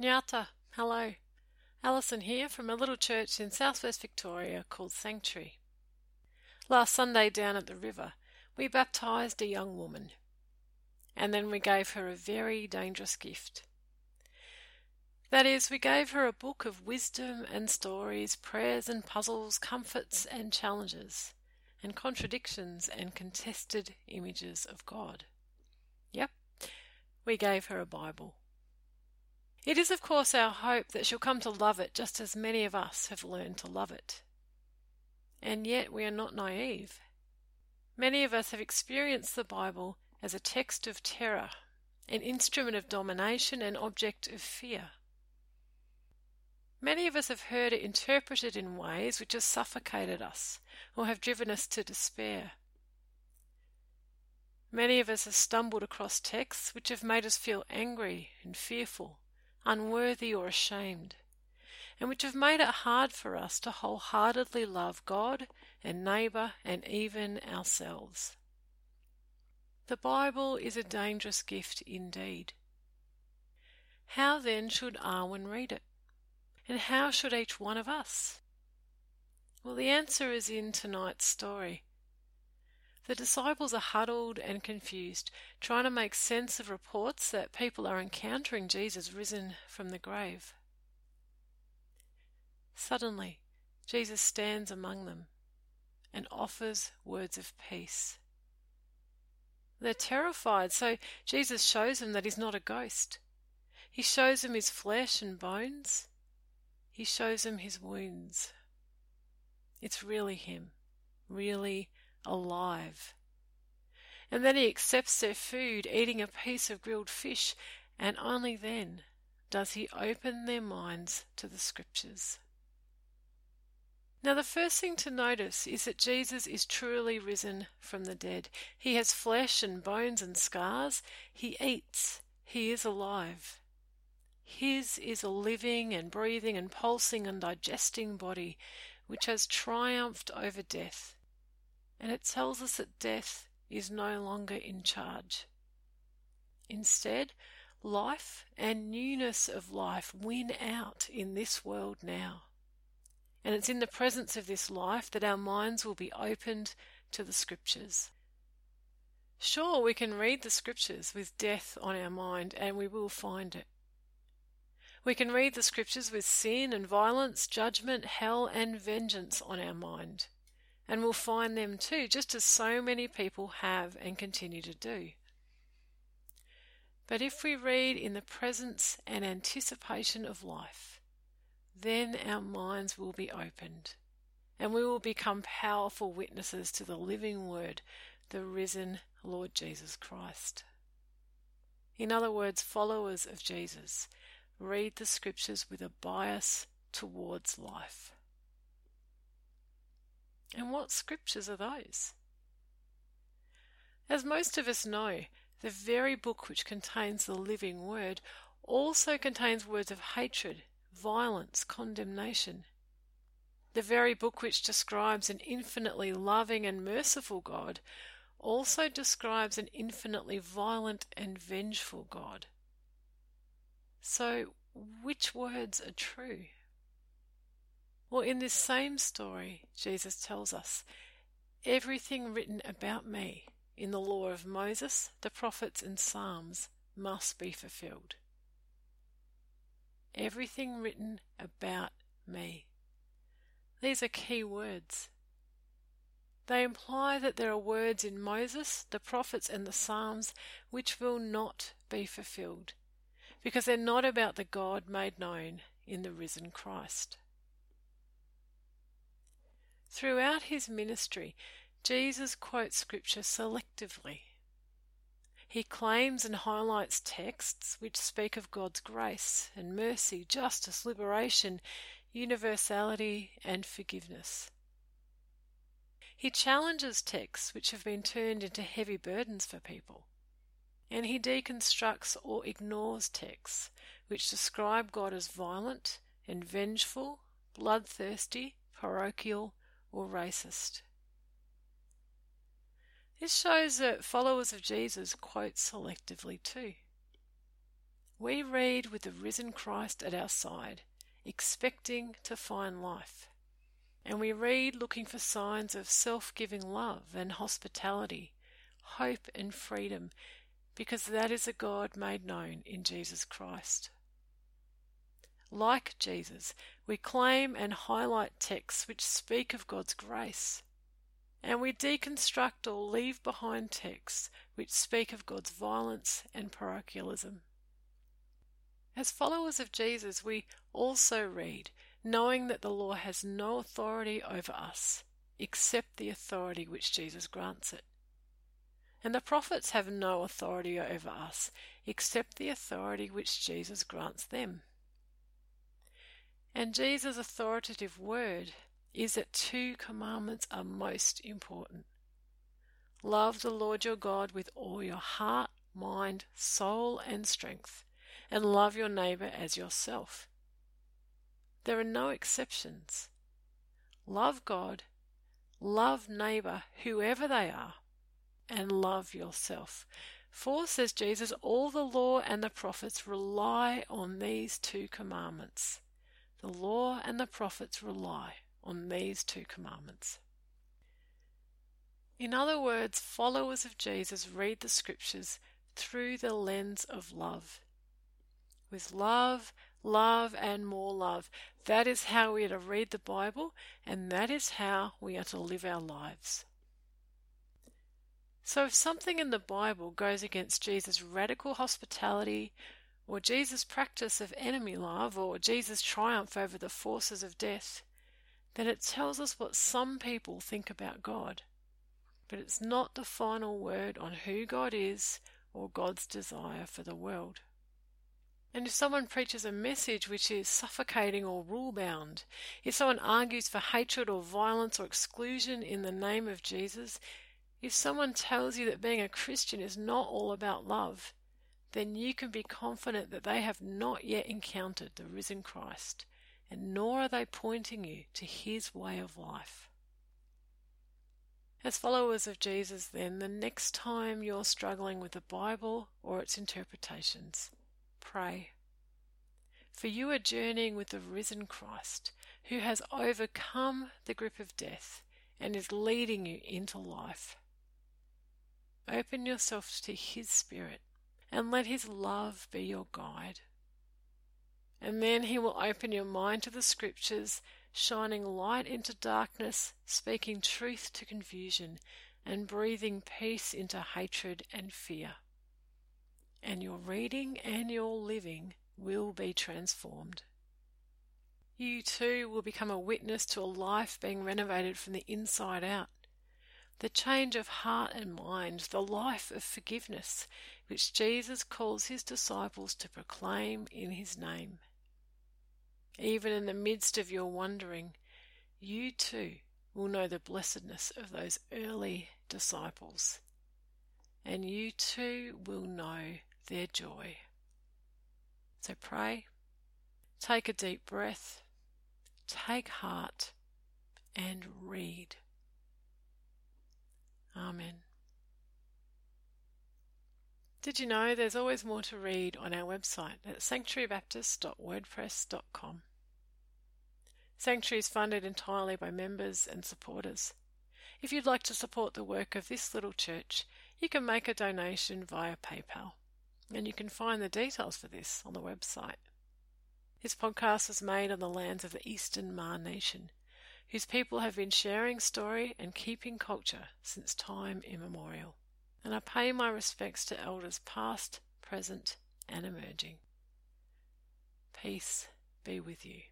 Nyata, hello. Alison here from a little church in southwest Victoria called Sanctuary. Last Sunday down at the river, we baptised a young woman, and then we gave her a very dangerous gift. That is, we gave her a book of wisdom and stories, prayers and puzzles, comforts and challenges, and contradictions and contested images of God. Yep, we gave her a Bible. It is, of course, our hope that she'll come to love it just as many of us have learned to love it. And yet we are not naive. Many of us have experienced the Bible as a text of terror, an instrument of domination, an object of fear. Many of us have heard it interpreted in ways which have suffocated us or have driven us to despair. Many of us have stumbled across texts which have made us feel angry and fearful unworthy, or ashamed, and which have made it hard for us to wholeheartedly love God and neighbour and even ourselves. The Bible is a dangerous gift indeed. How then should Arwen read it? And how should each one of us? Well, the answer is in tonight's story. The disciples are huddled and confused, trying to make sense of reports that people are encountering Jesus risen from the grave. Suddenly, Jesus stands among them and offers words of peace. They're terrified, so Jesus shows them that he's not a ghost. He shows them his flesh and bones. He shows them his wounds. It's really him, really alive. And then he accepts their food, eating a piece of grilled fish, and only then does he open their minds to the scriptures. Now, the first thing to notice is that Jesus is truly risen from the dead. He has flesh and bones and scars. He eats. He is alive. His is a living and breathing and pulsing and digesting body which has triumphed over death and it tells us that death is no longer in charge. Instead, life and newness of life win out in this world now. And it's in the presence of this life that our minds will be opened to the Scriptures. Sure, we can read the Scriptures with death on our mind, and we will find it. We can read the Scriptures with sin and violence, judgment, hell, and vengeance on our mind and we'll find them too, just as so many people have and continue to do. But if we read in the presence and anticipation of life, then our minds will be opened and we will become powerful witnesses to the living Word, the risen Lord Jesus Christ. In other words, followers of Jesus read the Scriptures with a bias towards life. And what scriptures are those? As most of us know, the very book which contains the living word also contains words of hatred, violence, condemnation. The very book which describes an infinitely loving and merciful God also describes an infinitely violent and vengeful God. So, which words are true? Well, in this same story, Jesus tells us everything written about me in the law of Moses, the prophets, and Psalms must be fulfilled. Everything written about me. These are key words. They imply that there are words in Moses, the prophets, and the Psalms which will not be fulfilled because they're not about the God made known in the risen Christ. Throughout his ministry, Jesus quotes Scripture selectively. He claims and highlights texts which speak of God's grace and mercy, justice, liberation, universality, and forgiveness. He challenges texts which have been turned into heavy burdens for people. And he deconstructs or ignores texts which describe God as violent and vengeful, bloodthirsty, parochial, or racist. This shows that followers of Jesus quote selectively too. we read with the risen Christ at our side, expecting to find life. And we read looking for signs of self giving love and hospitality, hope and freedom, because that is a God made known in Jesus Christ. Like Jesus, we claim and highlight texts which speak of God's grace. And we deconstruct or leave behind texts which speak of God's violence and parochialism. As followers of Jesus, we also read, knowing that the law has no authority over us except the authority which Jesus grants it. And the prophets have no authority over us except the authority which Jesus grants them. And Jesus' authoritative word is that two commandments are most important. Love the Lord your God with all your heart, mind, soul, and strength, and love your neighbour as yourself. There are no exceptions. Love God, love neighbour, whoever they are, and love yourself. For, says Jesus, all the law and the prophets rely on these two commandments. The law and the prophets rely on these two commandments. In other words, followers of Jesus read the scriptures through the lens of love. With love, love, and more love. That is how we are to read the Bible, and that is how we are to live our lives. So, if something in the Bible goes against Jesus' radical hospitality, or Jesus' practice of enemy love, or Jesus' triumph over the forces of death, then it tells us what some people think about God. But it's not the final word on who God is or God's desire for the world. And if someone preaches a message which is suffocating or rule bound, if someone argues for hatred or violence or exclusion in the name of Jesus, if someone tells you that being a Christian is not all about love, then you can be confident that they have not yet encountered the risen Christ, and nor are they pointing you to his way of life. As followers of Jesus, then, the next time you're struggling with the Bible or its interpretations, pray. For you are journeying with the risen Christ, who has overcome the grip of death and is leading you into life. Open yourself to His Spirit and let His love be your guide. And then He will open your mind to the Scriptures, shining light into darkness, speaking truth to confusion, and breathing peace into hatred and fear. And your reading and your living will be transformed. You too will become a witness to a life being renovated from the inside out the change of heart and mind, the life of forgiveness, which Jesus calls his disciples to proclaim in his name. Even in the midst of your wandering, you too will know the blessedness of those early disciples, and you too will know their joy. So pray, take a deep breath, take heart, and read. Amen. Did you know there's always more to read on our website at sanctuarybaptist.wordpress.com? Sanctuary is funded entirely by members and supporters. If you'd like to support the work of this little church, you can make a donation via PayPal, and you can find the details for this on the website. This podcast was made on the lands of the Eastern Maar Nation, whose people have been sharing story and keeping culture since time immemorial. And I pay my respects to elders past, present, and emerging. Peace be with you.